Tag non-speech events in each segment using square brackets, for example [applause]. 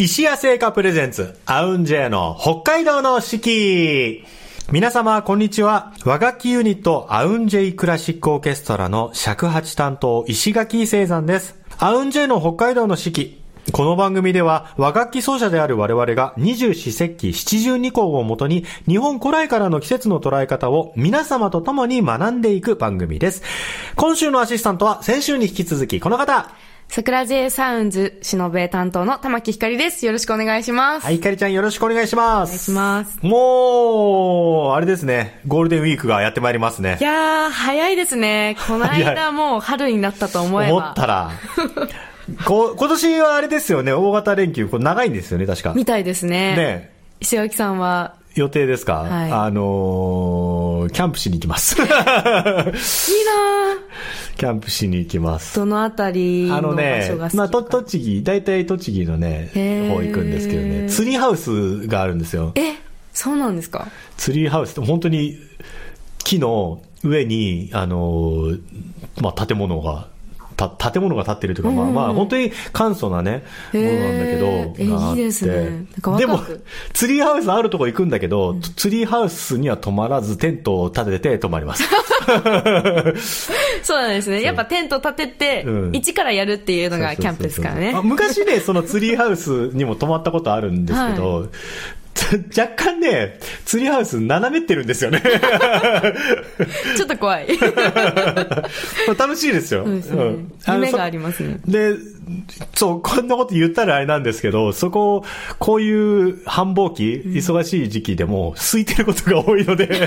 石屋製菓プレゼンツ、アウンジェイの北海道の四季。皆様、こんにちは。和楽器ユニット、アウンジェイクラシックオーケストラの尺八担当、石垣聖山です。アウンジェイの北海道の四季。この番組では和楽器奏者である我々が二十四節気七十二項をもとに日本古来からの季節の捉え方を皆様と共に学んでいく番組です。今週のアシスタントは先週に引き続きこの方。桜 J サウンズ、しのべ担当の玉木ひかりです。よろしくお願いします。はい、かりちゃんよろしくお願いします。お願いします。もう、あれですね、ゴールデンウィークがやってまいりますねい。やー、早いですね。この早間もう春になったと思えば。思ったら。こ今年はあれですよね、大型連休、これ長いんですよね、確か。みたいですね。ね石垣さんは、予定ですか、はいあのー、キャンプしに行きます。いいなー。キャンプしに行きます。どのあたりの場あのね所が好き、か、まあ、と、栃木、大体栃木のね、方行くんですけどね、ツリーハウスがあるんですよ。え、そうなんですか？ツリーハウスって本当に木の上に、あのーまあ、建物が、た建物が建ってるというか、まあまあ、本当に簡素なね、ものなんだけど、いいですね。でもツリーハウスあるとこ行くんだけど、ツリーハウスには泊まらず、テントを立てて泊まります。[laughs] そうなんですね。やっぱテント立てて、うん。一からやるっていうのがキャンプですからね。あ。昔ね、そのツリーハウスにも泊まったことあるんですけど、[laughs] 若干ね、ツリーハウス斜めってるんですよね。[laughs] ちょっと怖い。[laughs] 楽しいですよ。そうですねんあの夢がありますねそで、そう、こんなこと言ったらあれなんですけど、そこ、こういう繁忙期、忙しい時期でも、空いてることが多いので、[laughs]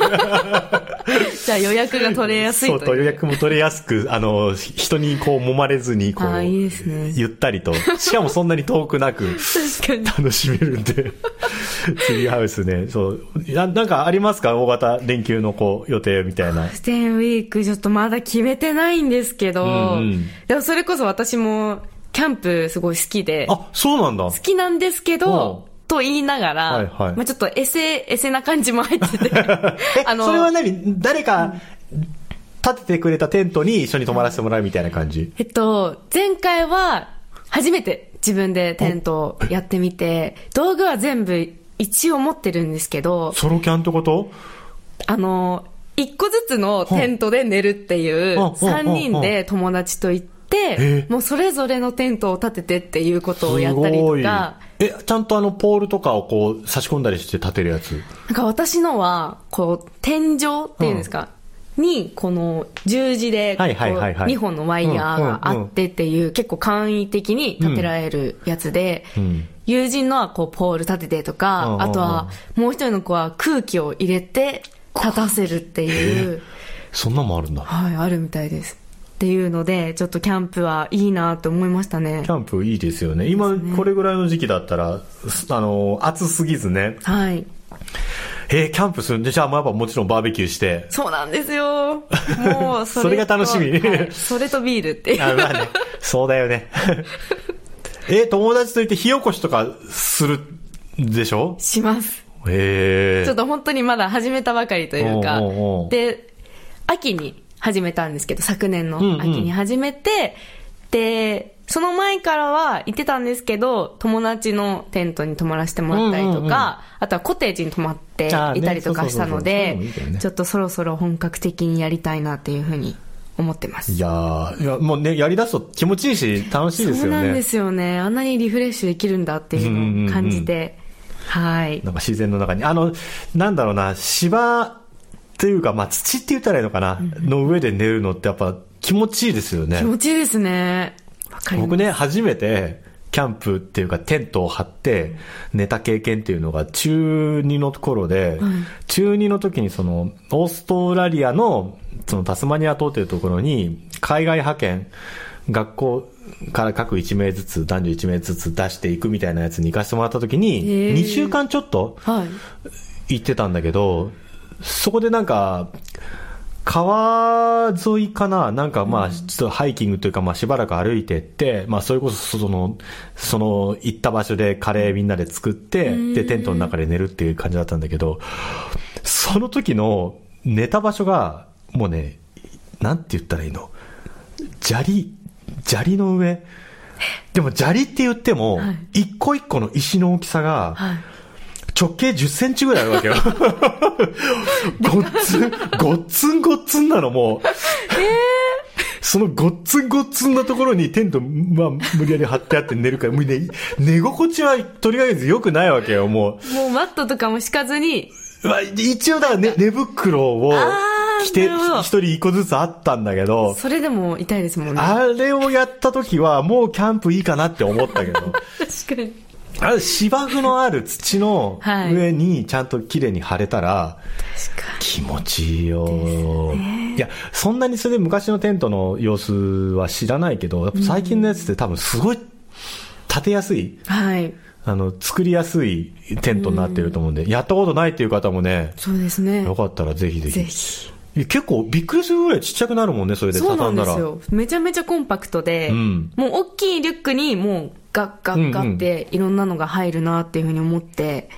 じゃあ予約が取れやすいそうと。予約も取れやすく、あの、人にこう揉まれずに、こう、いいね。ゆったりと、しかもそんなに遠くなく。楽しめるんで、[laughs] ツリーハウスね、そう、ななんかありますか？大型連休のこう、予定みたいな。ステンウィークちょっとまだ決めてないんですけど、うんうん。でもそれこそ私もキャンプすごい好きで、好あ、そうなんだ。きなんですけど、と言いながら、はいはい。まあちょっとエセ、エセな感じも入ってて、[laughs] え、それは何？誰か、立ててくれたテントに一緒に泊まらせてもらうみたいな感じ？えっと、前回は初めて自分でテントをやってみて、道具は全部一応持ってるんですけど、ソロキャンってこと？あの、一個ずつのテントで寝るっていう、ほうほうほう三人で友達と行ってえ、もうそれぞれのテントを立ててっていうことをやったりとか、え、ちゃんとあの、ポールとかをこう、差し込んだりして立てるやつ？なんか私のは、こう、天井っていうんですか、に、この十字で、こうはいはいはいはい。2本のワイヤーがあってっていう、結構簡易的に立てられるやつで、ん。友人のはこう、ポール立ててとか、うんうんうん。あとは、もう一人の子は空気を入れて、立たせるっていう、そんなもんあるんだ。はい、あるみたいです。っていうので、ちょっとキャンプはいいなと思いましたねキ。ャンプいいですよね。今、これぐらいの時期だったら、すあの、暑すぎずね。はい。えーキャンプするんで、じゃあ、まあやっぱもちろんバーベキューして。そうなんですよ。[laughs] もう、そそれが楽しみはいそれとビールっていう。[laughs] あ、まあね。そうだよね。[laughs] え、友達といって火起こしとかするでしょ？します。へえ。ちょっと本当にまだ始めたばかりというかおうおう、で、秋に始めたんですけど、昨年のうんうん秋に始めて、で、その前からは行ってたんですけど、友達のテントに泊まらせてもらったりとか、うんうんうんあとはコテージに泊まっていたりとかしたのでちょっとそろそろ本格的にやりたいなっていうふうに思ってますい。やーいや、もうね、やり出すと気持ちいいし、楽しいですよね。そうなんですよね。あんなにリフレッシュできるんだっていうのを感じて、はい。なんか自然の中に。あの、なんだろうな、芝っていうか、まあ土って言ったらいいのかな、の上で寝るのってやっぱ気持ちいいですよね気。持ちいいですね。僕ね、初めて、キャンプっていうかテントを張って寝た経験っていうのが中2の頃で、中2の時にその、オーストラリアの、そのタスマニア島というところに、海外派遣、学校から各1名ずつ、男女1名ずつ出していくみたいなやつに行かせてもらった時に、へー2週間ちょっとはい。行ってたんだけど、そこでなんか、川沿いかななんかまあ、ちょっとハイキングというかまあしばらく歩いてって、まあそれこそその、その行った場所でカレーみんなで作って、でテントの中で寝るっていう感じだったんだけど、その時の寝た場所が、もうね、なんて言ったらいいの？砂利、砂利の上、でも砂利って言っても、はい。一個一個の石の大きさが、はい。直径10センチぐらいあるわけよ。[laughs] ごっつん、ごっつんごっつんなのもう。そのごっつんごっつんなところにテント、まあ、無理やり張ってあって寝るから、もうね、寝心地はとりあえず良くないわけよ、ももうマットとかも敷かずに、う。まあ、一応だから、ね、寝袋を着て、一人一個ずつあったんだけど、それでも痛いですもんね。あれをやった時は、もうキャンプいいかなって思ったけど、[laughs] 確かに。あれ芝生のある土のはい上にちゃんと綺麗に貼れたら、気持ちいいよ、いや、そんなにそれで昔のテントの様子は知らないけど、最近のやつって多分すごい立てやすい、に。はい。あの、作りやすいテントになってると思うんで、やったことないっていう方もね、そうですねよ。かったらぜひぜひ。ぜひ。結構びっくりするぐらいちっちゃくなるもんね、それでそうな畳んだら。んですよ。めちゃめちゃコンパクトで、うんもう大きいリュックにもうガッガッガッっていろんなのが入るなっていうふうに思って、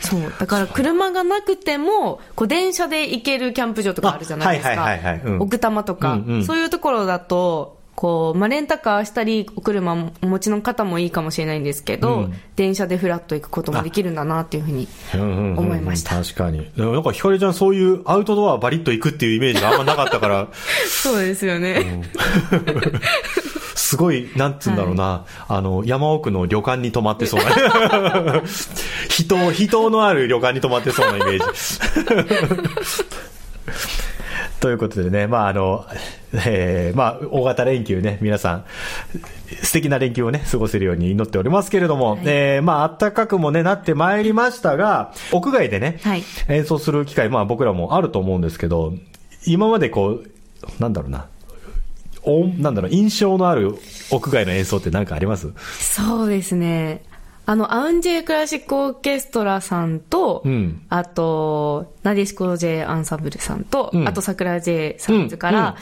そう。だから車がなくても、こう電車で行けるキャンプ場とかあるじゃないですか。奥多摩とか、うんうんそういうところだと、こう、まあ、レンタカーしたり、お車もお持ちの方もいいかもしれないんですけど、うん電車でフラッと行くこともできるんだなっていうふうにうんうんうんうん思いました。確かに。でもなんかひかりちゃんそういうアウトドアバリッと行くっていうイメージがあんまなかったから、[laughs] そうですよね。[laughs] すごい、なんつうんだろうな、あの、山奥の旅館に泊まってそうな。[laughs] 人、人のある旅館に泊まってそうなイメージ。[laughs] ということでね、まああの、えー、まあ大型連休ね、皆さん、素敵な連休をね、過ごせるように祈っておりますけれども、えー、まあ暖かくもね、なってまいりましたが、屋外でね、はい演奏する機会、まあ僕らもあると思うんですけど、今までこう、なんだろうな、おなんだろう、印象のある屋外の演奏って何かあります？そうですね。あの、アウンジェクラシックオーケストラさんと、うん。あと、なでしこ J アンサンブルさんと、うん。あと桜 J さんズから、うん。うん。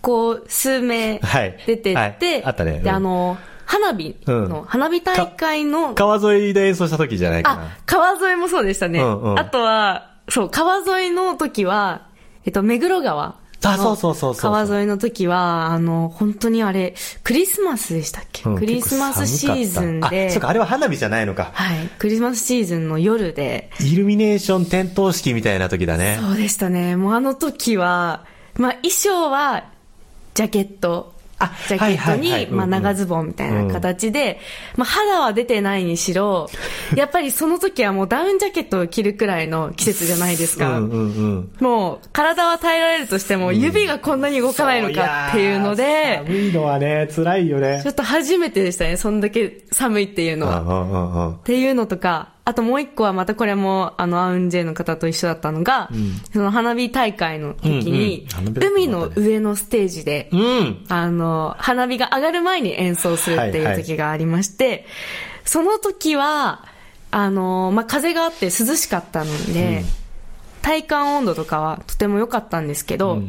こう、数名はい。出てって、はい。あったね。うん。で、あの、花火の、うん。花火大会の、川沿いで演奏した時じゃないかな。あ。、川沿いもそうでしたね。うんうん。あとは、そう、川沿いの時は、えっと、目黒川。あそうそうそうそう川沿いの時は、あの、本当にあれ、クリスマスでしたっけ、うんクリスマスシーズンであ、そうか、あれは花火じゃないのか。はい。クリスマスシーズンの夜で、イルミネーション点灯式みたいな時だね。そうでしたね。もうあの時は、まあ衣装は、ジャケット。あジャケットに、まあ長ズボンみたいな形で、まあ肌は出てないにしろ、[laughs] やっぱりその時はもうダウンジャケットを着るくらいの季節じゃないですか。もう体は耐えられるとしても、指がこんなに動かないのかっていうのでー、寒いのはね、辛いよねちょ。っと初めてでしたね。そんだけ寒いっていうのは。っていうのとか、あともう一個はまたこれも、あの、アウンジェの方と一緒だったのが、その花火大会の時に、うんうん海の上のステージで、うん。あの、花火が上がる前に演奏するっていう時がありまして、その時は、あの、まあ、風があって涼しかったので、体感温度とかはとても良かったんですけど、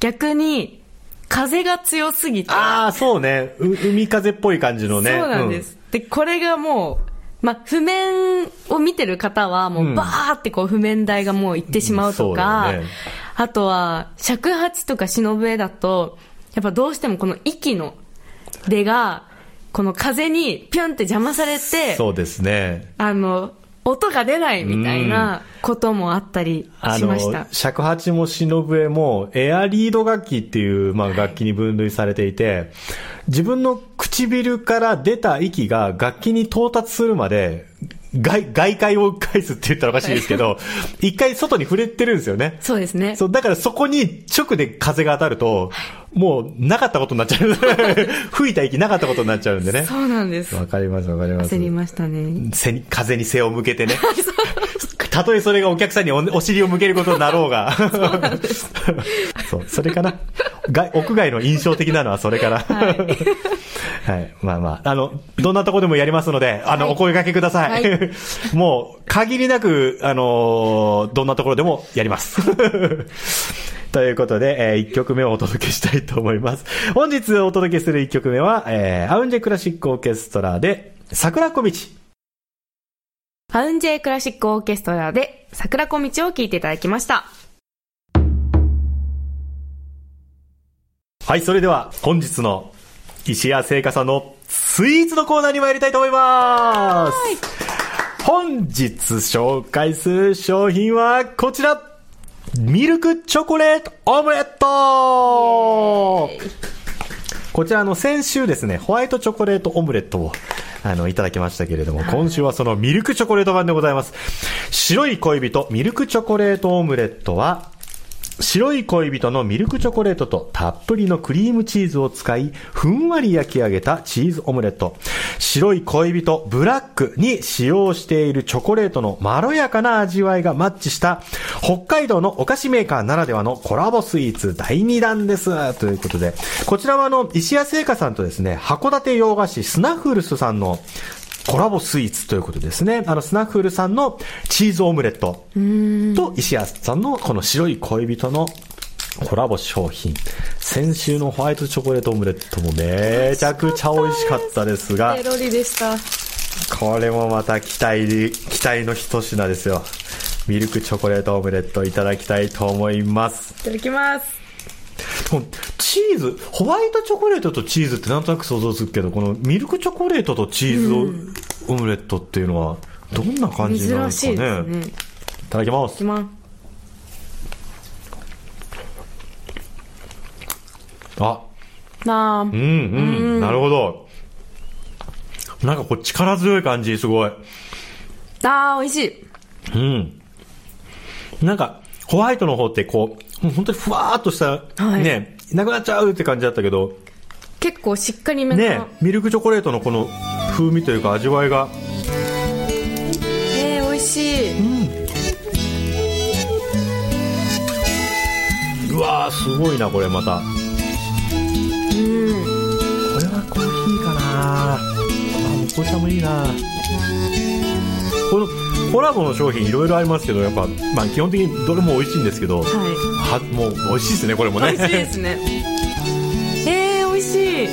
逆に、風が強すぎて、ああ、そうね。う海風っぽい感じのね。そうなんです。で、これがもう、まあ、譜面を見てる方は、もう、バーってこう、譜面台がもう行ってしまうとか、だよねあとは、尺八とか忍笛だと、やっぱどうしてもこの息の出が、この風にピュンって邪魔されうん。て、そうですね。あの、音が出ないみたいなこともあったりあしましたの。、尺八も忍笛も、エアリード楽器っていう、まあ、楽器に分類されていて、自分の唇から出た息が楽器に到達するまで、外、外界を返すって言ったらおかしいですけど、一回外に触れてるんですよね。そうですね。そう、だからそこに直で風が当たると、もうなかったことになっちゃう。[laughs] 吹いた息なかったことになっちゃうんでね。そうなんです。わかりますわかります。焦りましたね。背に風に背を向けてね。[laughs] たとえそれがお客さんにおお尻を向けることになろうが。そうそれかな。外屋外の印象的なのはそれから。はい [laughs] はい。まあまあ、あの、どんなとこでもやりますので、あの、はいお声掛けください。はもう、限りなく、あのーどんなところでもやります。ということで、え1曲目をお届けしたいと思います。本日お届けする1曲目は、えーアウンジェクラシックオーケストラで、桜小道。ハウンジェクラシックオーケストラで桜小道を聴いていただきました。はい、それでは本日の石谷製菓さんのスイーツのコーナーに参りたいと思います本日紹介する商品はこちらミルクチョコレートオムレット。こちらの先週ですね、ホワイトチョコレートオムレットをあのいただきましたけれども、今週はそのミルクチョコレート版でございます。白い恋人ミルクチョコレートオムレットは、白い恋人のミルクチョコレートとたっぷりのクリームチーズを使い、ふんわり焼き上げたチーズオムレット。白い恋人ブラックに使用しているチョコレートのまろやかな味わいがマッチした北海道のお菓子メーカーならではのコラボスイーツ第2弾です。ということで、こちらはあの、石屋製菓さんとですね、函館洋菓子スナフルスさんのコラボスイーツということですね。あの、スナッフルさんのチーズオムレットと石安さんのこの白い恋人のコラボ商品。先週のホワイトチョコレートオムレットもめちゃくちゃ美味しかったですが、ペロリでした。これもまた期待で、期待の一品ですよ。ミルクチョコレートオムレットいただきたいと思います。いただきます。チーズ、ホワイトチョコレートとチーズってなんとなく想像するけど、このミルクチョコレートとチーズオムレットっていうのは、どんな感じなんですかね。いね。いいただきますき。ます。あ、なあ、うんうん、なるほど。なんかこう力強い感じ、すごい。あー、美味しい。うん。なんか、ホワイトの方ってこう、もう本当にふわーっとした、はいね、なくなっちゃうって感じだったけど、結構しっかりめな。ね、ミルクチョコレートのこの風味というか味わいが、えー、美味しい。うわー、すごいな、これまた。うん。これはコーヒーかなあ、紅茶もいいなこのコラボの商品いろいろありますけど、やっぱ、まあ基本的にどれも美味しいんですけど、はは、もう美味しいですね、これもい。ね。美味しいですね。えー、美味しい。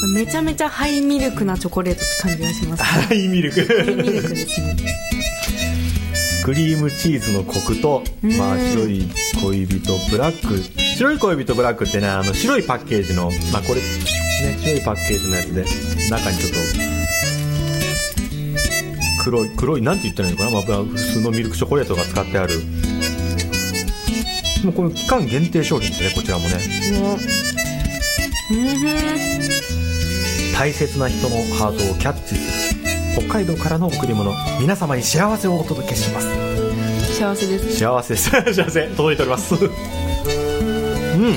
これめちゃめちゃハイミルクなチョコレートって感じがします、ね。はい、ミルク。ハイミルクですね。クリームチーズのコクと、んまあ、白い恋人ブラック白い恋人ブラックってねあの白いパッケージのまあこれね白いパッケージのやつで中にちょっと黒い黒いなんて言ったらいいのかな、まあ、普通のミルクチョコレートが使ってあるもうこの期間限定商品ですねこちらもね。うん。大切な人のハートをキャッチする北海道からの贈り物。皆様に幸せをお届けします。幸せです。幸せです。[laughs] 幸せ。届いております。うん。うん。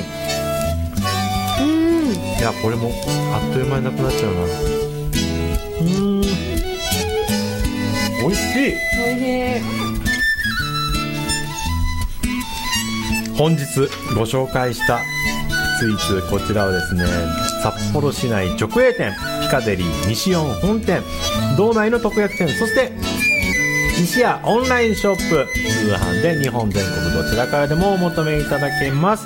いやこれもあっという間になくなっちゃうな。うん。美味しい。美味しい。本日ご紹介したスイーツこちらはですね札幌市内直営店ピカデリー西四本店道内の特約店そして西屋オンラインショップ通販で日本全国どちらからでもお求めいただけます。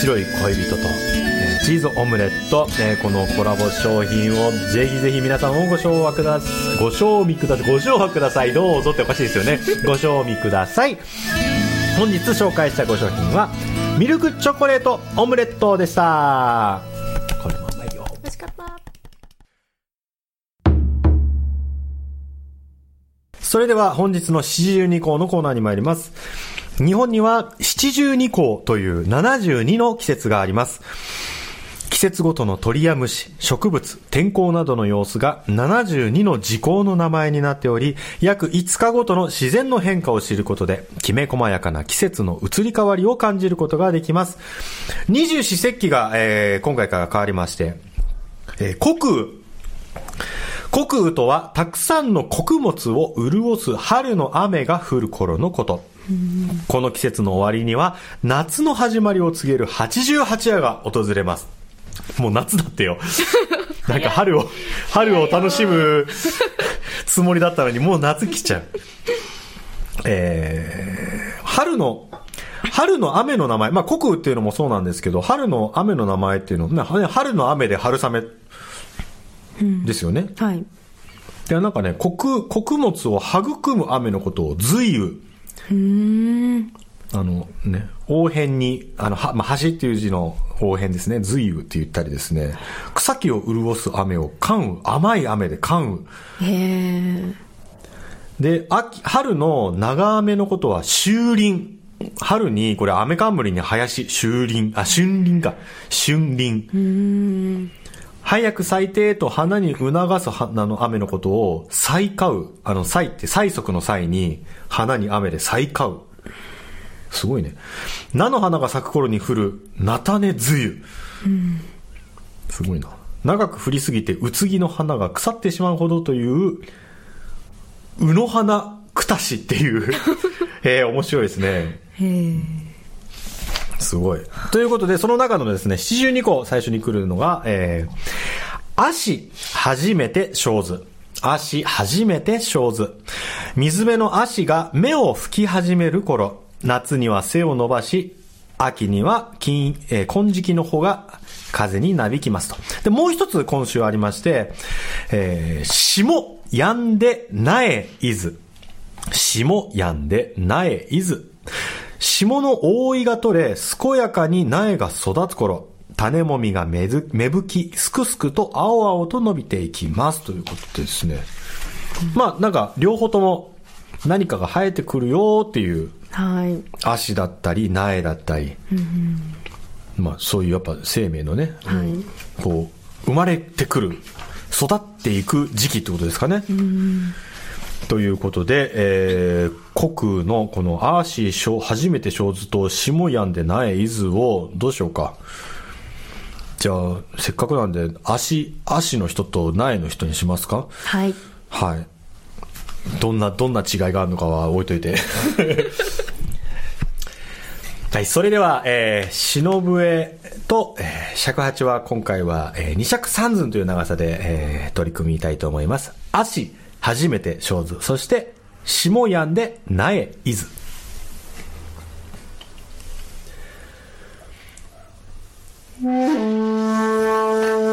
白い恋人と、えチーズオムレット、えこのコラボ商品をぜひぜひ皆さんもご賞味くださいご賞味くださいご賞味ください。どうぞっておかしいですよね。ご賞味ください。本日紹介したご商品はミルクチョコレートオムレットでしたこれもうまいよ美味しかった。それでは本日の七十二項のコーナーに参ります。日本には七十二項という72の季節があります。季節ごとの鳥や虫、植物、天候などの様子が72の時効の名前になっており、約5日ごとの自然の変化を知ることで、きめ細やかな季節の移り変わりを感じることができます。二十四節気が、えー今回から変わりまして、えー国雨、穀雨とは、たくさんの穀物を潤す春の雨が降る頃のこと。この季節の終わりには、夏の始まりを告げる八十八夜が訪れます。もう夏だってよ。[laughs] なんか春を、春を楽しむつもりだったのに、もう夏来ちゃう。えー、春の、春の雨の名前、まあ、穀雨っていうのもそうなんですけど、春の雨の名前っていうのね、春の雨で春雨ですよね。はい。で、なんかね、穀、穀物を育む雨のことを随雨。うーん。あのね、応変に、あの、は、まあ、橋っていう字の応変ですね。随雨って言ったりですね。草木を潤す雨を関雨、甘い雨で関雨。へえ。で、秋、春の長雨のことは秋林。春に、これ雨冠に林、秋林、あ、春林か。春林。早く咲いてと花に促す花の雨のことを、咲花雨。あの、咲いて、催促の際に、花に雨で咲花雨。すごいね。菜の花が咲く頃に降る、菜種梅雨。うん、すごいな。長く降りすぎて、うつぎの花が腐ってしまうほどという、うの花くたしっていう [laughs] えー、面白いですね。へすごい。ということで、その中のですね、七十二個最初に来るのが、えー、足、初めて生ず。足、初めて生ず。水辺の足が目を吹き始める頃。夏には背を伸ばし、秋には金、えー、金色の穂が風になびきますと。で、もう一つ今週ありまして、えー、霜、やんで、苗、いず。霜、やんで、苗、いず。霜の覆いが取れ、健やかに苗が育つ頃、種もみが芽吹き、すくすくと青々と伸びていきます。ということですね。まあ、なんか、両方とも何かが生えてくるよっていうはい、足だったり苗だったり、うんまあ、そういうやっぱ生命のね、はい、こう生まれてくる育っていく時期ってことですかね。うんということで、えー、国のこのアーシー初めて小図と下やんで苗伊豆をどうしようか。じゃあ、せっかくなんで、足、足の人と苗の人にしますか？はい。はい。どんな、どんな違いがあるのかは置いといて。はい、それでは、えー、篠笛と、えー、尺八は今回は、えー、二尺三寸という長さで、えー、取り組みたいと思います。足、初めて小図。そして、下やんで、苗、伊豆。うん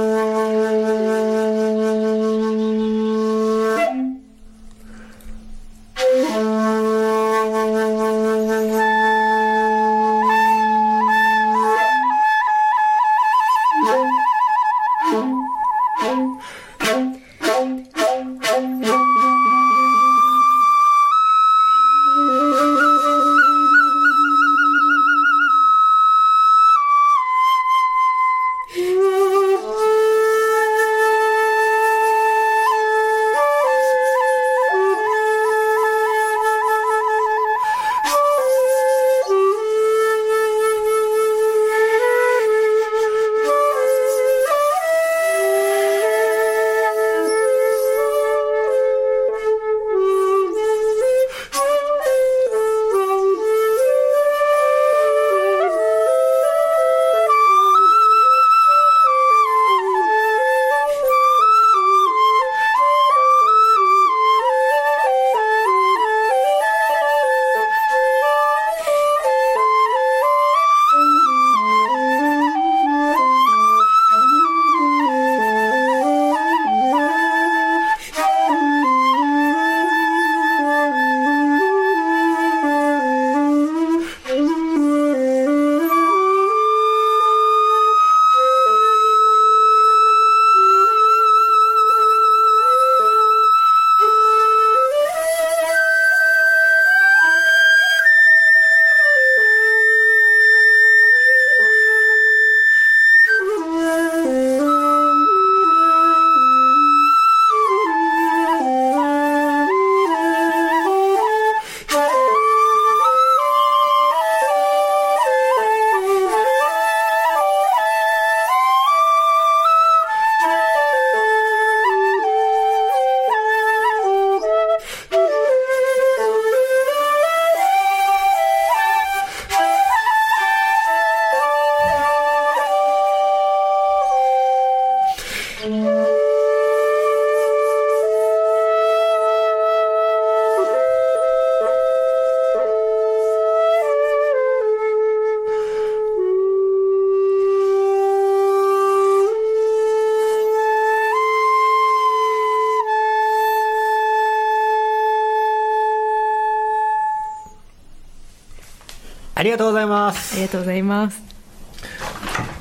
がとうございますありがとうございます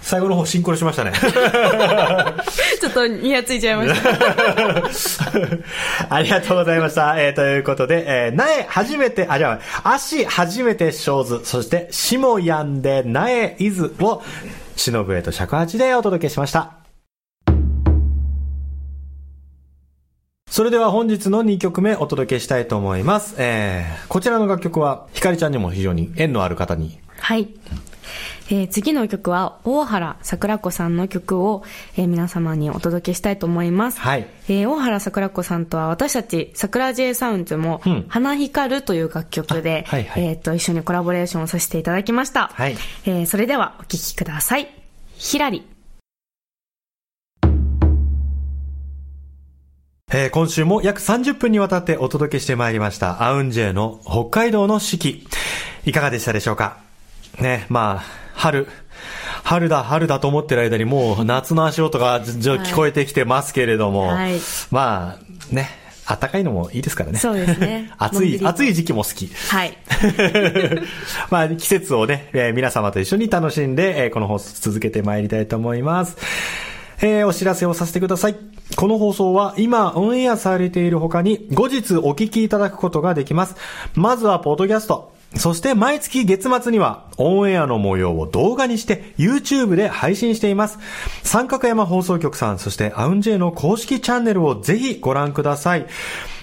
最後の方シンクロしましたね [laughs] ちょっとニヤついちゃいました [laughs] ありがとうございました。えー、ということで、えー、苗初めて、あ、じゃあ、足初めて小図、そして、しもやんで苗いずを、しのぶえと尺八でお届けしました。それでは本日の2曲目お届けしたいと思います。えー、こちらの楽曲は、ひかりちゃんにも非常に縁のある方に。はい。えー、次の曲は、大原桜子さんの曲を、えー、皆様にお届けしたいと思います。はい。えー、大原桜子さんとは私たち、桜 J サウンズも、うん花光るという楽曲で、あはいはいえっ、と、一緒にコラボレーションをさせていただきました。はいえー、それではお聴きください。ひらり。えー今週も約30分にわたってお届けしてまいりました、アウンジェの北海道の四季。いかがでしたでしょうか？ね、まあ、春。春だ、春だと思ってる間にもう夏の足音が聞こえてきてますけれども、はいまあ、ね、暖かいのもいいですからね。そうですね [laughs] 暑い、暑い時期も好き。はい。[laughs] まあ、季節をね、えー皆様と一緒に楽しんで、えーこの放送続けてまいりたいと思います。えーお知らせをさせてください。この放送は今オンエアされている他に後日お聞きいただくことができます。まずはポッドキャスト。そして毎月月末にはオンエアの模様を動画にして YouTube で配信しています。三角山放送局さん、そしてアウンジェイの公式チャンネルをぜひご覧ください。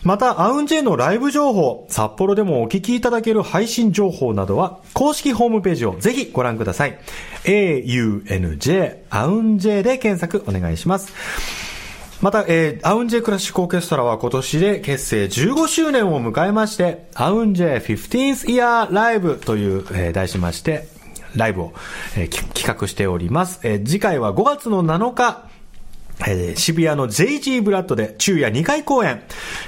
また、アウンジェイのライブ情報、札幌でもお聞きいただける配信情報などは、公式ホームページをぜひご覧ください。aunj、アウンジェイで検索お願いします。また、えー、アウンジェクラシックオーケストラは今年で結成15周年を迎えまして、アウンジェ 15th Year Live という、えー題しまして、ライブを、えー企画しております。えー次回は5月の7日、えー渋谷の JG ブラッドで昼夜2回公演、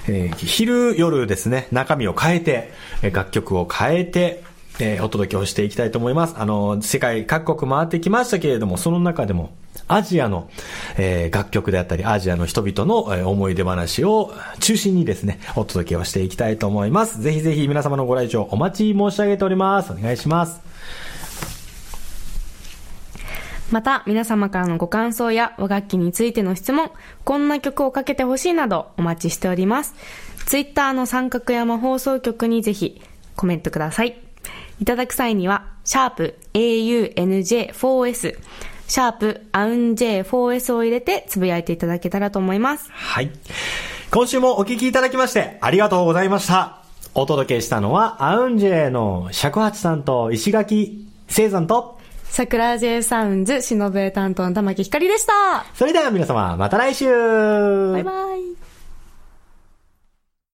えー昼夜ですね、中身を変えて、えー楽曲を変えて、えーお届けをしていきたいと思います。あの、世界各国回ってきましたけれども、その中でも、アジアの、えー楽曲であったり、アジアの人々の、えー思い出話を中心にですね、お届けをしていきたいと思います。ぜひぜひ皆様のご来場お待ち申し上げております。お願いします。また、皆様からのご感想や和楽器についての質問、こんな曲をかけてほしいなどお待ちしております。ツイッターの三角山放送局にぜひコメントください。いただく際には、シャープ AUNJ4S、シャープアウン J4S を入れてつぶやいていただけたらと思います。はい。今週もお聞きいただきましてありがとうございました。お届けしたのは、アウンジェの尺八さんと石垣聖山と、桜 J サウンズ、しのぶえ担当の玉木ひかりでした。それでは皆様、また来週バイバイ。